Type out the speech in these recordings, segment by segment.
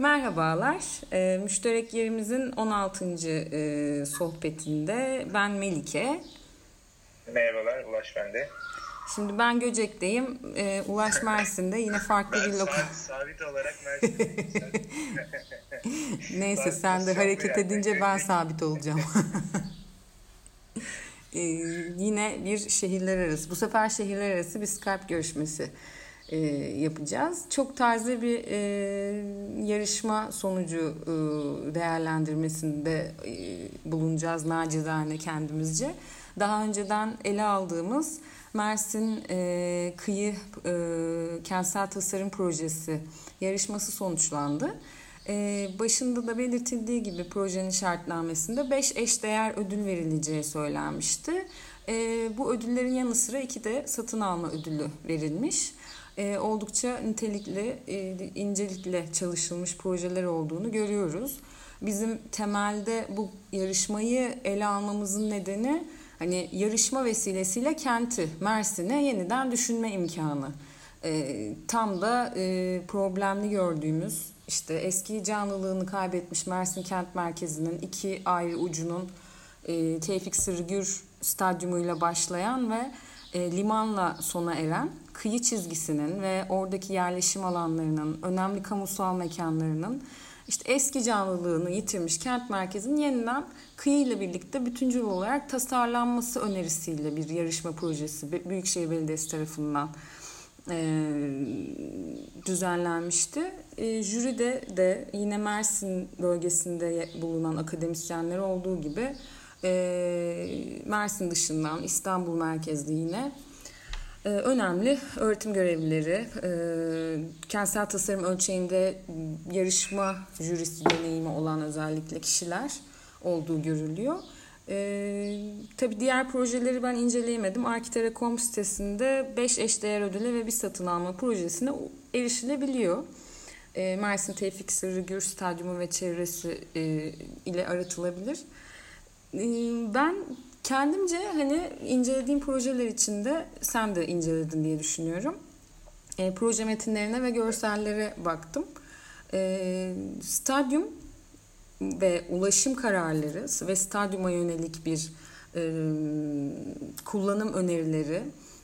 Merhabalar. E, müşterek yerimizin 16. E, sohbetinde ben Melike. Merhabalar, Ulaş bende. Şimdi ben Göcek'teyim. E, Ulaş Mersin'de yine farklı ben bir lokal. sabit olarak Mersin'deyim. Neyse sen de hareket edince ben sabit olacağım. e, yine bir şehirler arası. Bu sefer şehirler arası bir Skype görüşmesi e, yapacağız. Çok taze bir e, yarışma sonucu e, değerlendirmesinde e, bulunacağız nacizane kendimizce. Daha önceden ele aldığımız Mersin e, Kıyı e, Kentsel Tasarım Projesi yarışması sonuçlandı. Ee, başında da belirtildiği gibi projenin şartnamesinde 5 eşdeğer ödül verileceği söylenmişti. Ee, bu ödüllerin yanı sıra iki de satın alma ödülü verilmiş e, oldukça nitelikli, e, incelikle çalışılmış projeler olduğunu görüyoruz. Bizim temelde bu yarışmayı ele almamızın nedeni hani yarışma vesilesiyle kenti, Mersin'e yeniden düşünme imkanı. E, tam da e, problemli gördüğümüz işte eski canlılığını kaybetmiş Mersin kent merkezinin iki ayrı ucunun e, Tevfik Sırgür stadyumuyla başlayan ve e, limanla sona eren kıyı çizgisinin ve oradaki yerleşim alanlarının, önemli kamusal mekanlarının işte eski canlılığını yitirmiş kent merkezinin yeniden kıyı ile birlikte bütüncül olarak tasarlanması önerisiyle bir yarışma projesi Büyükşehir Belediyesi tarafından düzenlenmişti. E, jüride de yine Mersin bölgesinde bulunan akademisyenler olduğu gibi Mersin dışından İstanbul merkezli yine önemli öğretim görevlileri, e, kentsel tasarım ölçeğinde yarışma jürisi deneyimi olan özellikle kişiler olduğu görülüyor. Ee, tabii diğer projeleri ben inceleyemedim. Arkitera.com sitesinde 5 eşdeğer ödüle ve bir satın alma projesine erişilebiliyor. Ee, Mersin Tevfik Sırrı Gür Stadyumu ve çevresi e, ile aratılabilir. Ee, ben kendimce hani incelediğim projeler içinde sen de inceledin diye düşünüyorum. E, proje metinlerine ve görsellere baktım. E, stadyum ve ulaşım kararları ve stadyuma yönelik bir e, kullanım önerileri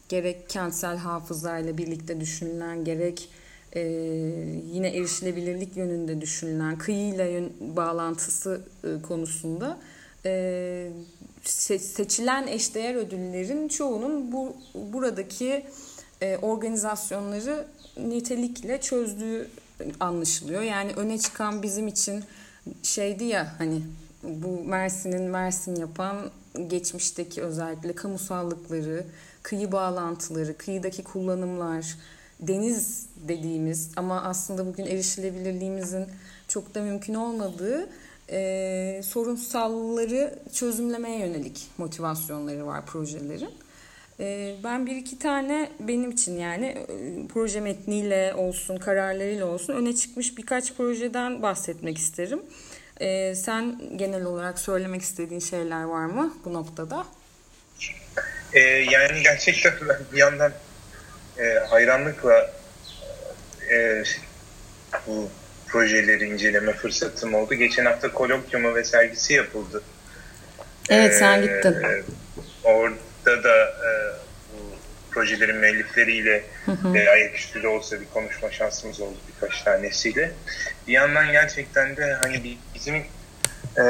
gerek kentsel hafızayla birlikte düşünülen gerek e, yine erişilebilirlik yönünde düşünülen kıyıyla yön, bağlantısı e, konusunda e, seçilen eşdeğer ödüllerin çoğunun bu buradaki e, organizasyonları nitelikle çözdüğü anlaşılıyor. Yani öne çıkan bizim için şeydi ya hani bu Mersin'in Mersin yapan geçmişteki özellikle kamusallıkları, kıyı bağlantıları, kıyıdaki kullanımlar, deniz dediğimiz ama aslında bugün erişilebilirliğimizin çok da mümkün olmadığı e, sorunsalları çözümlemeye yönelik motivasyonları var projelerin. E, ben bir iki tane benim için yani e, proje metniyle olsun, kararlarıyla olsun öne çıkmış birkaç projeden bahsetmek isterim. E, sen genel olarak söylemek istediğin şeyler var mı bu noktada? E, yani gerçekten bir yandan e, hayranlıkla e, bu projeleri inceleme fırsatım oldu. Geçen hafta kolokyumu ve sergisi yapıldı. Evet sen ee, gittin. Orada da e, bu projelerin müellifleriyle hı hı. E, ayaküstü de olsa bir konuşma şansımız oldu birkaç tanesiyle. Bir yandan gerçekten de hani bizim e,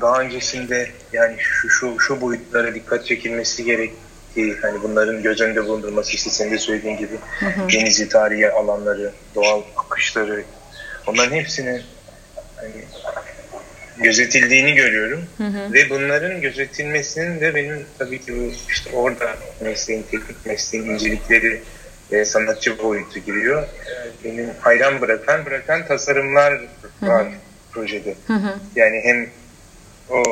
daha öncesinde yani şu, şu, şu boyutlara dikkat çekilmesi gerektiği hani bunların göz önünde bulundurması işte senin de söylediğin gibi hı hı. denizi, tarihi alanları, doğal akışları, Onların hepsinin hani, gözetildiğini görüyorum. Hı hı. Ve bunların gözetilmesinin de benim tabii ki bu işte orada mesleğin, teknik mesleğin incelikleri ve sanatçı boyutu giriyor. Benim hayran bırakan, bırakan tasarımlar var hı hı. projede. Hı hı. Yani hem o,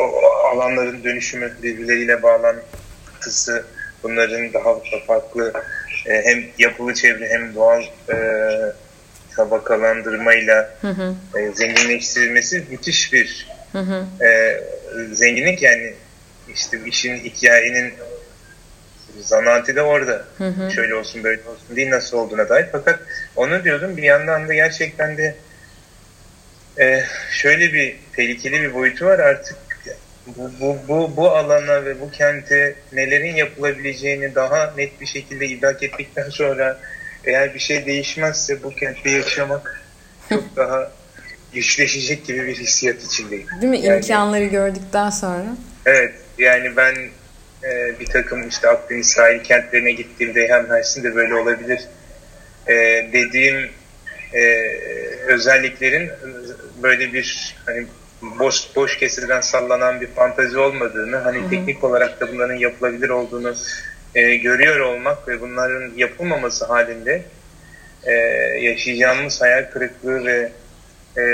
o alanların dönüşümü birbirleriyle bağlantısı, bunların daha farklı e, hem yapılı çevre hem doğal e, tabakalandırmayla hı hı. E, zenginleştirilmesi müthiş bir hı hı. E, zenginlik yani işte işin hikayenin zanaati de orada. Hı hı. Şöyle olsun böyle olsun değil nasıl olduğuna dair. Fakat onu diyordum bir yandan da gerçekten de e, şöyle bir tehlikeli bir boyutu var artık bu, bu, bu, bu alana ve bu kente nelerin yapılabileceğini daha net bir şekilde idrak ettikten sonra eğer bir şey değişmezse bu kentte yaşamak çok daha güçleşecek gibi bir hissiyat içindeyim. Değil mi? Yani, İmkanları gördükten sonra. Evet. Yani ben e, bir takım işte Akdeniz sahil kentlerine gittiğimde hem Mersin'de böyle olabilir e, dediğim e, özelliklerin böyle bir hani boş boş keseden sallanan bir fantazi olmadığını hani Hı-hı. teknik olarak da bunların yapılabilir olduğunu e, görüyor olmak ve bunların yapılmaması halinde e, yaşayacağımız hayal kırıklığı ve e,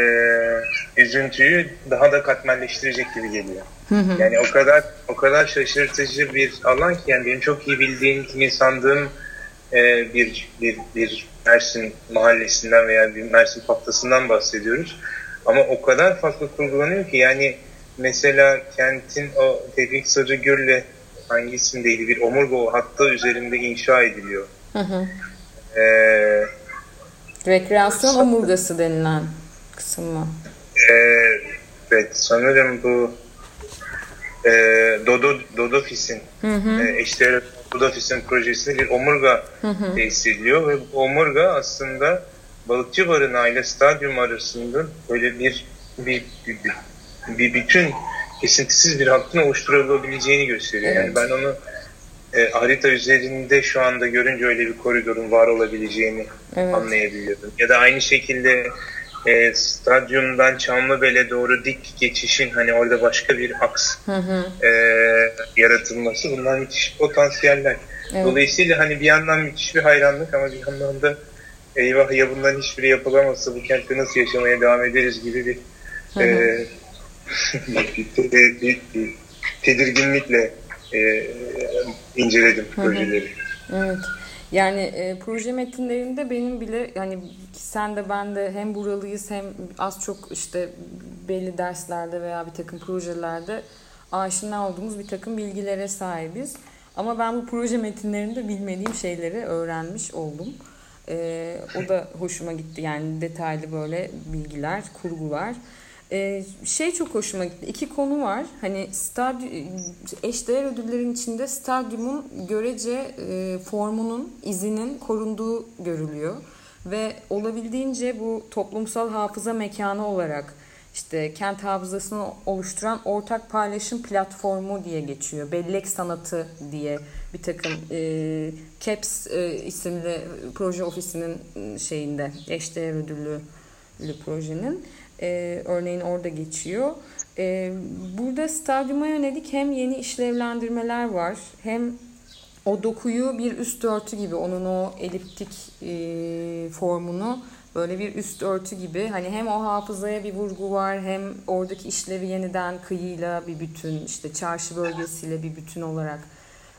üzüntüyü daha da katmerleştirecek gibi geliyor. Hı hı. Yani o kadar o kadar şaşırtıcı bir alan ki yani benim çok iyi bildiğim, kimi sandığım e, bir bir bir Mersin mahallesinden veya bir Mersin patlasından bahsediyoruz. Ama o kadar farklı kurgulanıyor ki yani mesela kentin o Tevfik Sarıgül'le hangisindeydi bir omurga hatta üzerinde inşa ediliyor. Hı hı. Ee, Rekreasyon omurgası denilen kısım mı? Ee, evet sanırım bu e, Dodo Dodofis'in e, eşdeğer Dodofis'in projesinde bir omurga tesis ediliyor ve bu omurga aslında balıkçı barınağı ile stadyum arasında böyle bir bir, bir, bir bütün kesintisiz bir hattın oluşturulabileceğini gösteriyor. Evet. Yani ben onu e, harita üzerinde şu anda görünce öyle bir koridorun var olabileceğini evet. anlayabiliyorum. Ya da aynı şekilde e, stadyumdan Çamlıbel'e doğru dik geçişin hani orada başka bir aks hı hı. E, yaratılması bunlar müthiş potansiyeller. Evet. Dolayısıyla hani bir yandan müthiş bir hayranlık ama bir yandan da eyvah ya bundan hiçbiri yapılamazsa bu kentte nasıl yaşamaya devam ederiz gibi bir, hı hı. E, bir, bir, bir tedirginlikle e, inceledim projeleri. Evet. Yani e, proje metinlerinde benim bile yani sen de ben de hem buralıyız hem az çok işte belli derslerde veya bir takım projelerde aşina olduğumuz bir takım bilgilere sahibiz. Ama ben bu proje metinlerinde bilmediğim şeyleri öğrenmiş oldum. Ee, o da hoşuma gitti yani detaylı böyle bilgiler, kurgular. Ee, şey çok hoşuma gitti. İki konu var. Hani stadyum, eşdeğer ödüllerin içinde stadyumun görece e, formunun, izinin korunduğu görülüyor. Ve olabildiğince bu toplumsal hafıza mekanı olarak işte kent hafızasını oluşturan ortak paylaşım platformu diye geçiyor. Bellek sanatı diye bir takım e, CAPS e, isimli proje ofisinin şeyinde eşdeğer ödüllü projenin. E, örneğin orada geçiyor. E, burada stadyuma yönelik hem yeni işlevlendirmeler var hem o dokuyu bir üst örtü gibi onun o eliptik e, formunu böyle bir üst örtü gibi hani hem o hafızaya bir vurgu var hem oradaki işlevi yeniden kıyıyla bir bütün işte çarşı bölgesiyle bir bütün olarak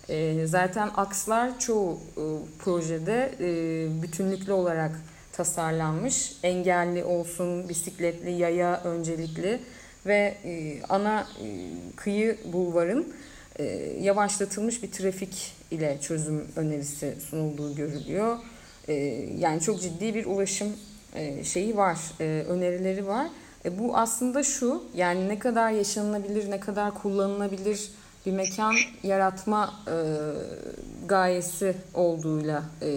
e, zaten akslar çoğu e, projede e, bütünlüklü olarak tasarlanmış. Engelli olsun, bisikletli, yaya öncelikli ve e, ana e, kıyı bulvarın e, yavaşlatılmış bir trafik ile çözüm önerisi sunulduğu görülüyor. Yani çok ciddi bir ulaşım şeyi var, önerileri var. Bu aslında şu, yani ne kadar yaşanılabilir, ne kadar kullanılabilir bir mekan yaratma e, gayesi olduğuyla e,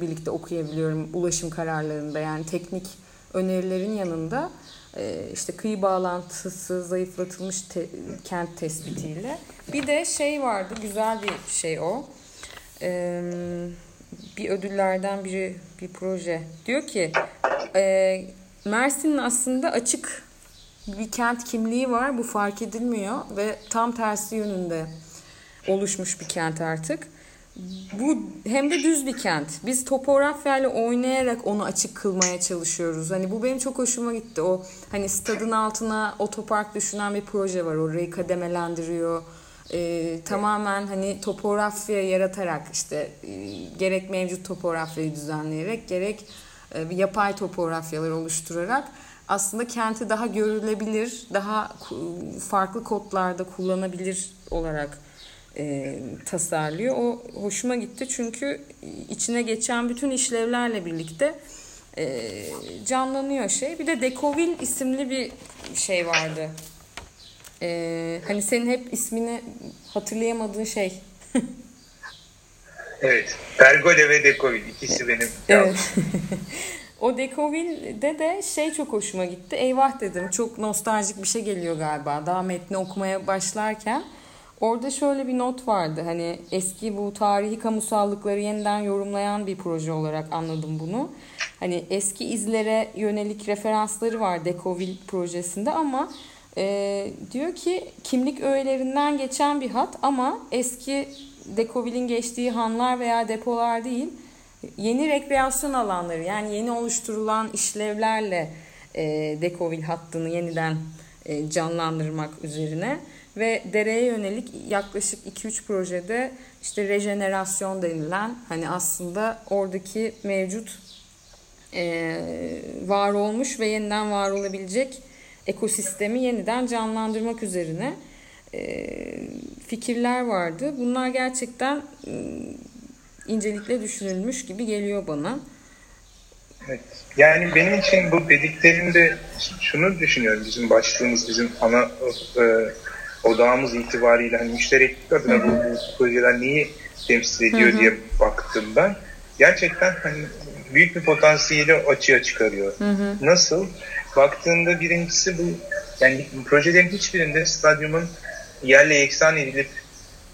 birlikte okuyabiliyorum ulaşım kararlarında. Yani teknik önerilerin yanında e, işte kıyı bağlantısı zayıflatılmış te, kent tespitiyle. Bir de şey vardı, güzel bir şey o. E, bir ödüllerden biri bir proje. Diyor ki e, Mersin'in aslında açık bir kent kimliği var. Bu fark edilmiyor ve tam tersi yönünde oluşmuş bir kent artık. Bu hem de düz bir kent. Biz topografyayla oynayarak onu açık kılmaya çalışıyoruz. Hani bu benim çok hoşuma gitti. O hani stadın altına otopark düşünen bir proje var. Orayı kademelendiriyor. Ee, tamamen hani topografya yaratarak işte e, gerek mevcut topografyayı düzenleyerek gerek e, yapay topografyalar oluşturarak aslında kenti daha görülebilir, daha farklı kodlarda kullanabilir olarak e, tasarlıyor. O hoşuma gitti çünkü içine geçen bütün işlevlerle birlikte e, canlanıyor şey. Bir de Dekovil isimli bir şey vardı. E, hani senin hep ismini hatırlayamadığın şey. evet. Pergole ve Dekovil ikisi benim. Evet. o Dekovil'de de şey çok hoşuma gitti. Eyvah dedim çok nostaljik bir şey geliyor galiba. Daha metni okumaya başlarken. Orada şöyle bir not vardı. Hani eski bu tarihi kamusallıkları yeniden yorumlayan bir proje olarak anladım bunu. Hani eski izlere yönelik referansları var Dekovil projesinde ama e, diyor ki kimlik öğelerinden geçen bir hat ama eski Dekovil'in geçtiği hanlar veya depolar değil yeni rekreasyon alanları yani yeni oluşturulan işlevlerle e, Dekovil hattını yeniden e, canlandırmak üzerine ve dereye yönelik yaklaşık 2-3 projede işte rejenerasyon denilen hani aslında oradaki mevcut e, var olmuş ve yeniden var olabilecek ekosistemi yeniden canlandırmak üzerine e, fikirler vardı. Bunlar gerçekten e, incelikle düşünülmüş gibi geliyor bana. Evet. Yani benim için bu dediklerinde şunu düşünüyorum. Bizim başlığımız, bizim ana e, odağımız itibariyle hani müştereklik adına bu, bu projeler neyi temsil ediyor Hı-hı. diye baktım ben. Gerçekten hani büyük bir potansiyeli açığa çıkarıyor. Nasıl? Baktığında birincisi bu yani projelerin hiçbirinde stadyumun yerle yeksan edilip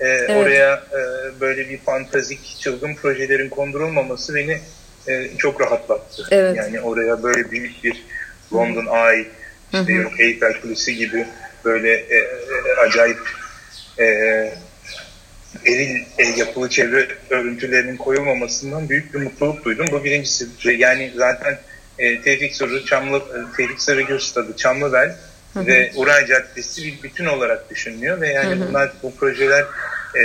e, evet. oraya e, böyle bir fantazik çılgın projelerin kondurulmaması beni e, çok rahatlattı. Evet. Yani oraya böyle büyük bir London Eye, işte yok Eiffel Kulesi gibi böyle e, e, acayip e, eril e, yapılı çevre örüntülerinin koyulmamasından büyük bir mutluluk duydum. Bu birincisi. Yani zaten e, Tevfik Sarı, Çamlı, e, Tevfik Sarıgül Stadı, Çamlıbel hı hı. ve Uray Caddesi bir bütün olarak düşünülüyor ve yani hı hı. bunlar bu projeler e,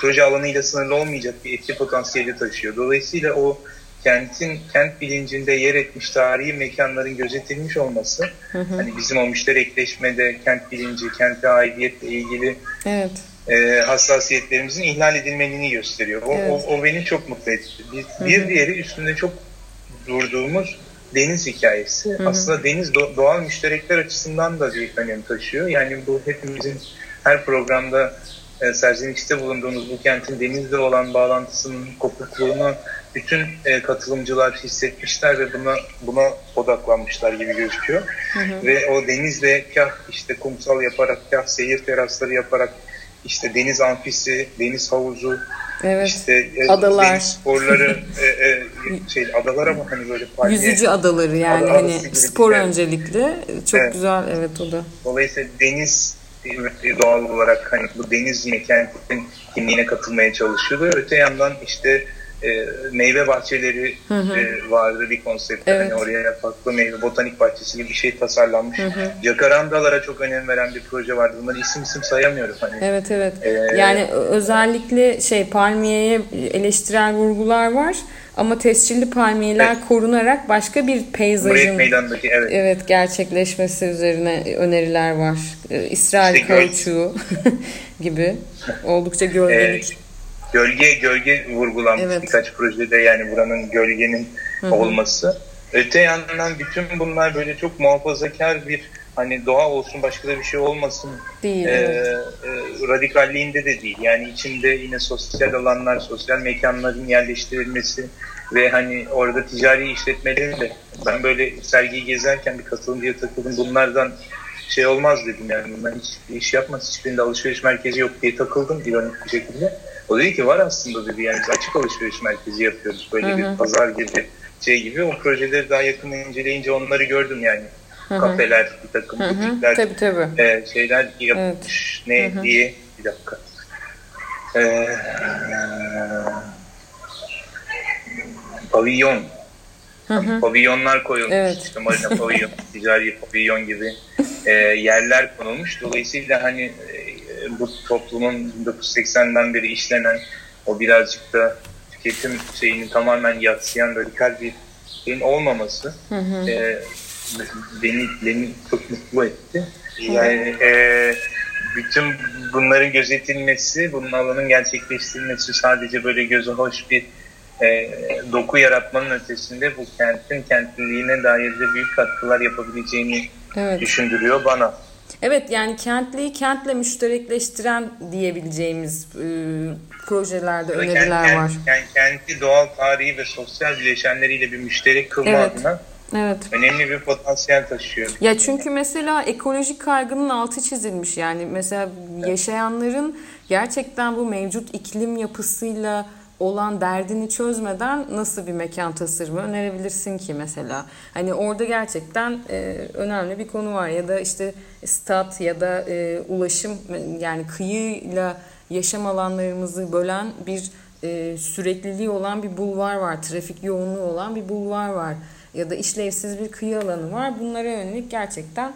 proje alanıyla sınırlı olmayacak bir etki potansiyeli taşıyor. Dolayısıyla o kentin kent bilincinde yer etmiş tarihi mekanların gözetilmiş olması hı hı. hani bizim o müşterekleşmede kent bilinci, kente aidiyetle ilgili evet. e, hassasiyetlerimizin ihlal edilmediğini gösteriyor. O, evet. o, o beni çok mutlu etti. Bir, hı hı. bir diğeri üstünde çok durduğumuz deniz hikayesi. Hı hı. Aslında deniz doğal müşterekler açısından da bir önem taşıyor. Yani bu hepimizin her programda e, serzenişte bulunduğumuz bu kentin denizle olan bağlantısının kopukluğunu bütün e, katılımcılar hissetmişler ve buna buna odaklanmışlar gibi gözüküyor. Hı hı. Ve o denizle kah işte kumsal yaparak, kah seyir terasları yaparak işte deniz amfisi, deniz havuzu, evet. işte e, adalar, deniz sporları, e, e, şey adalar ama hani böyle palmiye. Yüzücü adaları yani ada hani spor gibi. öncelikli. Çok evet. güzel evet o da. Dolayısıyla deniz doğal olarak hani bu deniz kentin kimliğine katılmaya çalışıyordu. Öte yandan işte e, meyve bahçeleri hı hı. E, vardı bir konseptte. Evet. Hani oraya farklı meyve botanik bahçesi gibi bir şey tasarlanmış. Hı hı. Jacarandalara çok önem veren bir proje vardı. Bunları isim isim sayamıyorum. Hani, evet evet. E, yani özellikle şey palmiyeye eleştirel vurgular var. Ama tescilli palmiyeler evet. korunarak başka bir peyzajın evet. evet gerçekleşmesi üzerine öneriler var. Ee, İsrail işte kauçuğu gibi oldukça gölgelik. Ee, gölge gölge vurgulanmış evet. birkaç projede yani buranın gölgenin Hı-hı. olması. Öte yandan bütün bunlar böyle çok muhafazakar bir hani doğa olsun başka da bir şey olmasın değil, e, evet. e, radikalliğinde de değil. Yani içinde yine sosyal alanlar, sosyal mekanların yerleştirilmesi ve hani orada ticari işletmelerin de ben böyle sergiyi gezerken bir katılımcıya takıldım. Bunlardan şey olmaz dedim yani bunlar hiç iş yapmaz. Hiçbirinde alışveriş merkezi yok diye takıldım ironik bir şekilde. O dedi ki var aslında dedi yani açık alışveriş merkezi yapıyoruz böyle Hı-hı. bir pazar gibi şey gibi. O projeleri daha yakın inceleyince onları gördüm yani. Hı-hı. Kafeler, bir takım Hı-hı. butikler, tabii, tabii. E, şeyler yapmış evet. ne Hı-hı. diye bir dakika. E, pavilyon. Hı Pavilyonlar koyulmuş. Evet. İşte marina pavilyon, ticari pavilyon gibi e, yerler konulmuş. Dolayısıyla hani e, bu toplumun 1980'den beri işlenen o birazcık da tüketim şeyini tamamen yatsıyan radikal bir şeyin olmaması hı hı. E, beni, beni çok mutlu etti. Yani e, bütün bunların gözetilmesi, bunun alanın gerçekleştirilmesi sadece böyle göze hoş bir e, doku yaratmanın ötesinde bu kentin kentliliğine dair de büyük katkılar yapabileceğini evet. düşündürüyor bana. Evet yani kentliyi kentle müşterekleştiren diyebileceğimiz e, projelerde Burada öneriler kent, var. Yani kenti doğal tarihi ve sosyal bileşenleriyle bir müşterek kılma evet. adına Evet. Önemli bir potansiyel taşıyor. Ya çünkü mesela ekolojik kaygının altı çizilmiş. Yani mesela yaşayanların gerçekten bu mevcut iklim yapısıyla olan derdini çözmeden nasıl bir mekan tasarımı önerebilirsin ki mesela? Hani orada gerçekten e, önemli bir konu var ya da işte stat ya da e, ulaşım yani kıyıyla yaşam alanlarımızı bölen bir e, sürekliliği olan bir bulvar var, trafik yoğunluğu olan bir bulvar var ya da işlevsiz bir kıyı alanı var. Bunlara yönelik gerçekten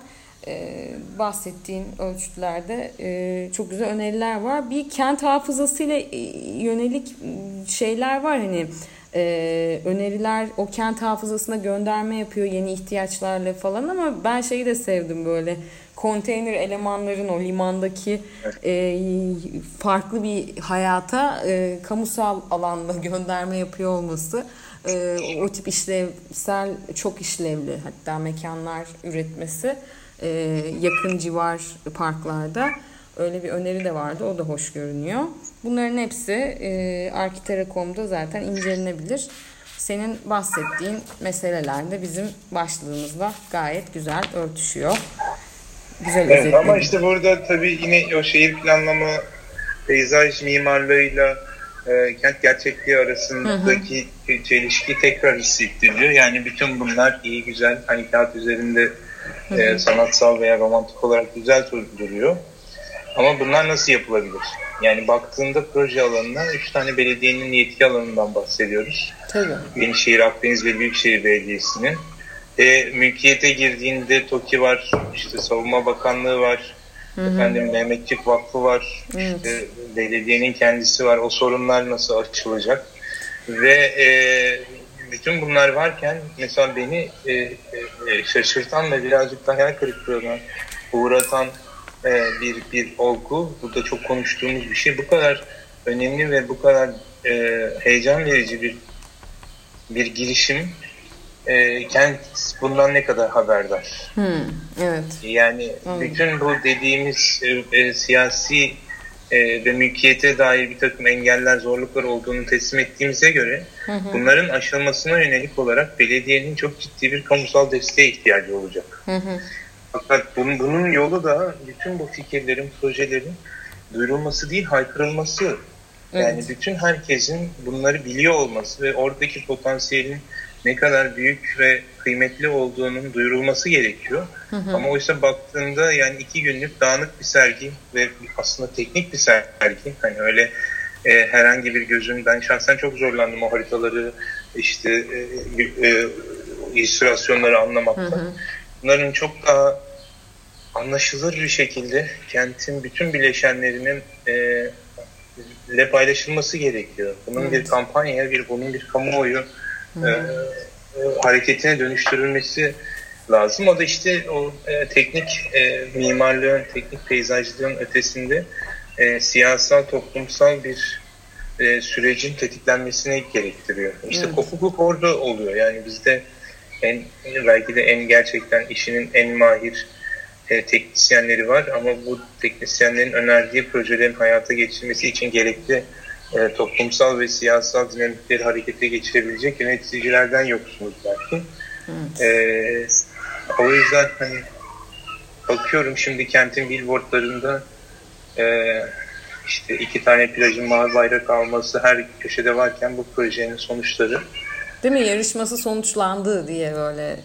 e, bahsettiğin ölçütlerde e, çok güzel öneriler var. Bir kent hafızasıyla e, yönelik şeyler var. Hani e, öneriler o kent hafızasına gönderme yapıyor yeni ihtiyaçlarla falan ama ben şeyi de sevdim böyle. Konteyner elemanların o limandaki e, farklı bir hayata e, kamusal alanda gönderme yapıyor olması e, o tip işlevsel çok işlevli hatta mekanlar üretmesi e, yakın civar parklarda öyle bir öneri de vardı o da hoş görünüyor. Bunların hepsi e, Arkitera.com'da zaten incelenebilir. Senin bahsettiğin meseleler de bizim başlığımızla gayet güzel örtüşüyor. Güzel evet, ama işte burada tabii yine o şehir planlama, peyzaj mimarlığıyla e, kent gerçekliği arasındaki hı hı. çelişki tekrar hissettiriyor. Yani bütün bunlar iyi güzel hani kağıt üzerinde. E, sanatsal veya romantik olarak güzel duruyor. Ama bunlar nasıl yapılabilir? Yani baktığında proje alanına üç tane belediyenin yetki alanından bahsediyoruz. Tabii. Yenişehir, Akdeniz ve Büyükşehir Belediyesi'nin. E, mülkiyete girdiğinde TOKİ var, işte Savunma Bakanlığı var, Hı hı. Efendim Mehmetçik Vakfı var, evet. işte belediyenin kendisi var. O sorunlar nasıl açılacak? Ve e, bütün bunlar varken mesela beni e, e, şaşırtan ve birazcık da hayal kırıklığına uğratan e, bir bir olgu. Burada çok konuştuğumuz bir şey. Bu kadar önemli ve bu kadar e, heyecan verici bir bir girişim e, kent bundan ne kadar haberdar? Hmm, evet. Yani hmm. bütün bu dediğimiz e, e, siyasi e, ve mülkiyete dair bir takım engeller, zorluklar olduğunu teslim ettiğimize göre hı bunların aşılmasına yönelik olarak belediyenin çok ciddi bir kamusal desteğe ihtiyacı olacak. Hı Fakat bunun, bunun yolu da bütün bu fikirlerin, projelerin duyurulması değil, haykırılması. Evet. Yani bütün herkesin bunları biliyor olması ve oradaki potansiyelin ne kadar büyük ve kıymetli olduğunun duyurulması gerekiyor. Hı hı. Ama oysa baktığında yani iki günlük dağınık bir sergi ve aslında teknik bir sergi. Hani öyle e, herhangi bir gözün ben şahsen çok zorlandım o haritaları işte e, e, illüstrasyonları anlamakta. Hı hı. Bunların çok daha anlaşılır bir şekilde kentin bütün bileşenlerinin e, ile paylaşılması gerekiyor. Bunun evet. bir kampanya, bir bunun bir kamuoyu e, e, hareketine dönüştürülmesi lazım. O da işte o e, teknik e, mimarlığın, teknik peyzajcılığın ötesinde e, siyasal, toplumsal bir e, sürecin tetiklenmesini gerektiriyor. İşte evet. kopukluk orada oluyor. Yani bizde en belki de en gerçekten işinin en mahir e, teknisyenleri var ama bu teknisyenlerin önerdiği projelerin hayata geçirmesi için gerekli e, toplumsal ve siyasal dinamikleri harekete geçirebilecek yöneticilerden yoksunuz belki. Evet. E, o yüzden hani bakıyorum şimdi kentin billboardlarında e, işte iki tane plajın mavi bayrak alması her köşede varken bu projenin sonuçları. Değil mi? Yarışması sonuçlandı diye böyle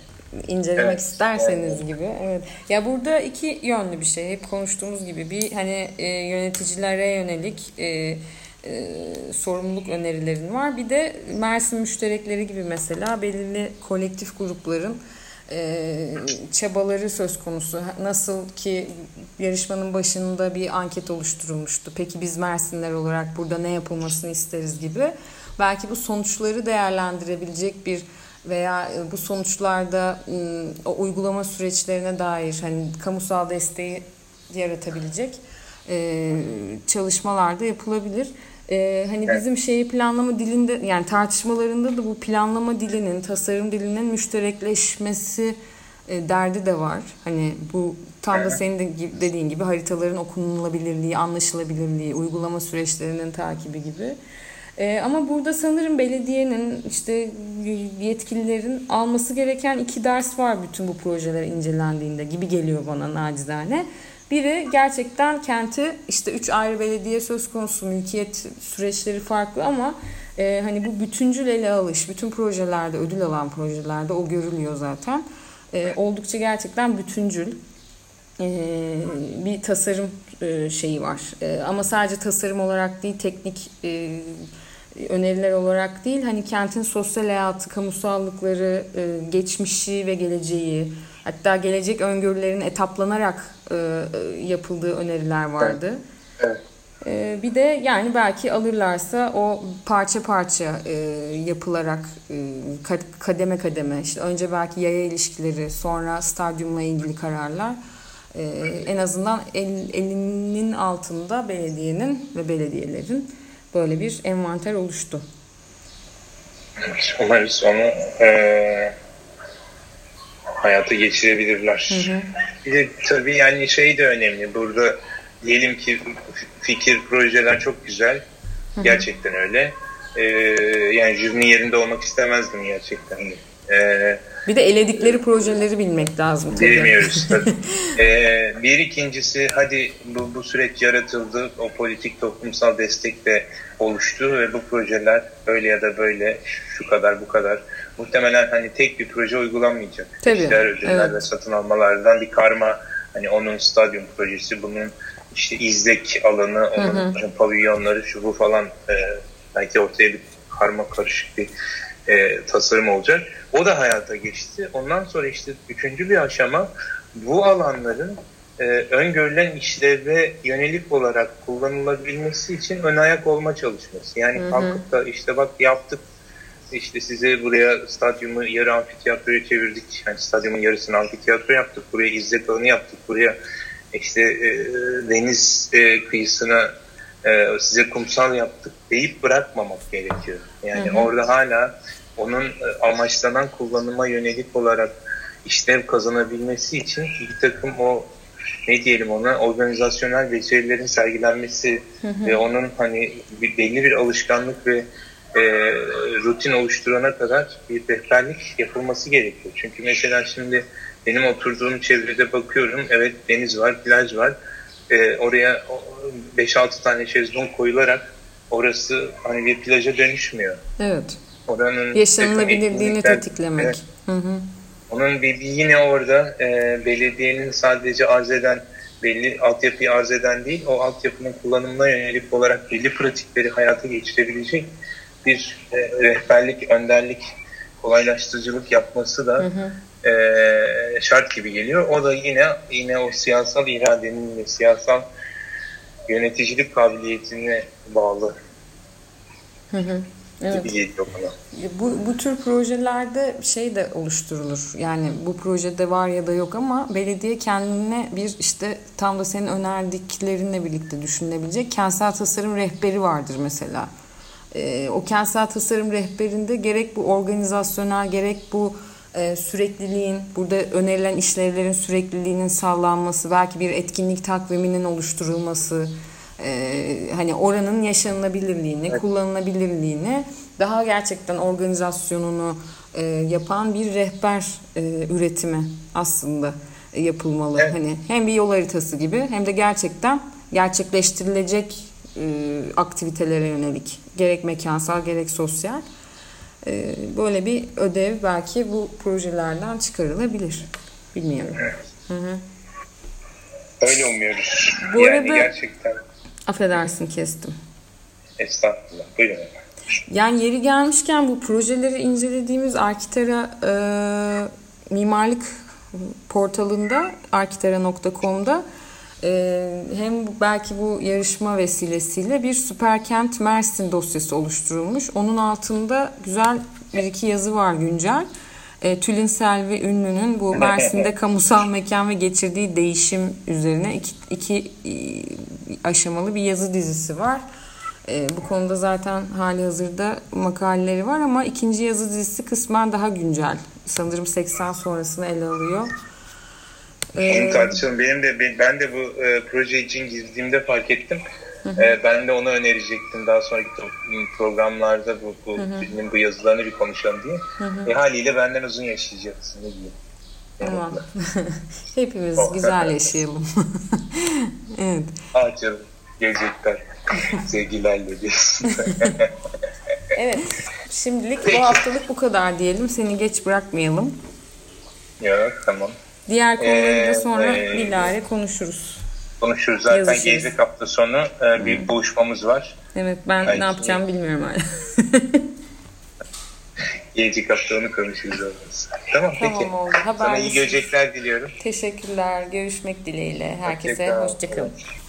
incelemek evet. isterseniz evet. gibi. Evet. Ya burada iki yönlü bir şey. Hep konuştuğumuz gibi bir hani e, yöneticilere yönelik e, e, sorumluluk önerilerin var. Bir de Mersin müşterekleri gibi mesela belirli kolektif grupların e, çabaları söz konusu. Nasıl ki yarışmanın başında bir anket oluşturulmuştu. Peki biz Mersinler olarak burada ne yapılmasını isteriz gibi. Belki bu sonuçları değerlendirebilecek bir veya bu sonuçlarda o uygulama süreçlerine dair hani kamusal desteği yaratabilecek e, çalışmalarda yapılabilir. Ee, hani evet. bizim şeyi planlama dilinde yani tartışmalarında da bu planlama dilinin, tasarım dilinin müşterekleşmesi e, derdi de var. Hani bu tam da senin de dediğin gibi haritaların okunulabilirliği, anlaşılabilirliği, uygulama süreçlerinin takibi gibi. E, ama burada sanırım belediyenin işte yetkililerin alması gereken iki ders var bütün bu projeler incelendiğinde gibi geliyor bana nacizane. Biri gerçekten kenti işte üç ayrı belediye söz konusu mülkiyet süreçleri farklı ama e, hani bu bütüncül ele alış bütün projelerde ödül alan projelerde o görülüyor zaten. E, oldukça gerçekten bütüncül e, bir tasarım e, şeyi var. E, ama sadece tasarım olarak değil teknik e, öneriler olarak değil hani kentin sosyal hayatı, kamusallıkları, e, geçmişi ve geleceği hatta gelecek öngörülerin etaplanarak e, e, yapıldığı öneriler vardı. Evet. E, bir de yani belki alırlarsa o parça parça e, yapılarak e, kademe kademe işte önce belki yaya ilişkileri sonra stadyumla ilgili kararlar e, en azından el, elinin altında belediyenin ve belediyelerin böyle bir envanter oluştu. Umarız onu e, hayata geçirebilirler. Hı hı. Bir de tabii yani şey de önemli. Burada diyelim ki fikir, projeler çok güzel. Hı hı. Gerçekten öyle. Ee, yani jürinin yerinde olmak istemezdim gerçekten. Ee, bir de eledikleri projeleri bilmek lazım. Tabii. Bilmiyoruz tabii. ee, bir ikincisi hadi bu, bu süreç yaratıldı. O politik toplumsal destek de oluştu ve bu projeler öyle ya da böyle şu kadar bu kadar muhtemelen hani tek bir proje uygulanmayacak. Tabii. İşler ödüller evet. satın almalardan bir karma hani onun stadyum projesi bunun işte izlek alanı onun hı hı. pavilyonları şu bu falan e, belki ortaya bir karma karışık bir e, tasarım olacak. O da hayata geçti. Ondan sonra işte üçüncü bir aşama bu alanların e, öngörülen işleve yönelik olarak kullanılabilmesi için ön ayak olma çalışması. Yani hı hı. kalkıp da işte bak yaptık işte size buraya stadyumu yarı amfiteyatroya çevirdik. Yani stadyumun yarısını amfiteyatro yaptık. Buraya izzet alanı yaptık. Buraya işte e, deniz e, kıyısına e, size kumsal yaptık deyip bırakmamak gerekiyor. Yani hı hı. orada hala onun e, amaçlanan kullanıma yönelik olarak işlev kazanabilmesi için bir takım o ne diyelim ona organizasyonel becerilerin sergilenmesi hı hı. ve onun hani bir, belli bir alışkanlık ve e, rutin oluşturana kadar bir rehberlik yapılması gerekiyor. Çünkü mesela şimdi benim oturduğum çevrede bakıyorum evet deniz var, plaj var. E, oraya 5-6 tane şezlong koyularak orası hani bir plaja dönüşmüyor. Evet. Oranın yaşanılabilirliğini tetiklemek. Evet. Hı hı. Onun bir, bir yine orada e, belediyenin sadece arz eden belli altyapıyı arz eden değil, o altyapının kullanımına yönelik olarak belli pratikleri hayata geçirebilecek bir e, rehberlik, önderlik, kolaylaştırıcılık yapması da hı hı. E, şart gibi geliyor. O da yine yine o siyasal iradenin ve siyasal yöneticilik kabiliyetine bağlı. Hı hı. Evet. Bu, bu tür projelerde şey de oluşturulur. Yani bu projede var ya da yok ama belediye kendine bir işte tam da senin önerdiklerinle birlikte düşünülebilecek kentsel tasarım rehberi vardır mesela. Ee, o kentsel tasarım rehberinde gerek bu organizasyonel gerek bu e, sürekliliğin, burada önerilen işlevlerin sürekliliğinin sağlanması, belki bir etkinlik takviminin oluşturulması, e, hani oranın yaşanılabilirliğini, evet. kullanılabilirliğini daha gerçekten organizasyonunu e, yapan bir rehber e, üretimi aslında yapılmalı. Evet. Hani hem bir yol haritası gibi hem de gerçekten gerçekleştirilecek e, aktivitelere yönelik gerek mekansal gerek sosyal e, böyle bir ödev belki bu projelerden çıkarılabilir. Bilmiyorum. Evet. Hı hı. Öyle umuyoruz. Bu yani arada gerçekten Affedersin kestim. Estağfurullah. Buyurun Yani yeri gelmişken bu projeleri incelediğimiz Arkitera e, mimarlık portalında arkitera.com'da hem belki bu yarışma vesilesiyle bir süperkent Mersin dosyası oluşturulmuş. Onun altında güzel bir iki yazı var güncel. E, Tülin Selvi Ünlü'nün bu Mersin'de kamusal mekan ve geçirdiği değişim üzerine iki, iki aşamalı bir yazı dizisi var. E, bu konuda zaten hali hazırda makaleleri var ama ikinci yazı dizisi kısmen daha güncel. Sanırım 80 sonrasını ele alıyor. Onu tartışalım. Benim de ben de bu e, proje için girdiğimde fark ettim. E, ben de onu önerecektim daha sonraki programlarda bu, bu filmin bu yazılarını bir konuşalım diye. E, haliyle benden uzun yaşayacaksın ne diyeyim. Tamam. Hepimiz oh. güzel yaşayalım. evet. Ah canım. Gelecekler. Sevgilerle diyorsun. evet. Şimdilik Peki. bu haftalık bu kadar diyelim. Seni geç bırakmayalım. Yok tamam. Diğer konuları da sonra ee, bilahare konuşuruz. Konuşuruz. Zaten Yazışırız. gelecek hafta sonu e, bir hmm. buluşmamız var. Evet ben Belki... ne yapacağım bilmiyorum hala. gelecek hafta onu konuşuruz. Tamam, tamam peki. oldu. Sana iyi görecekler diliyorum. Teşekkürler. Görüşmek dileğiyle. Herkese hoşçakalın. Hoşça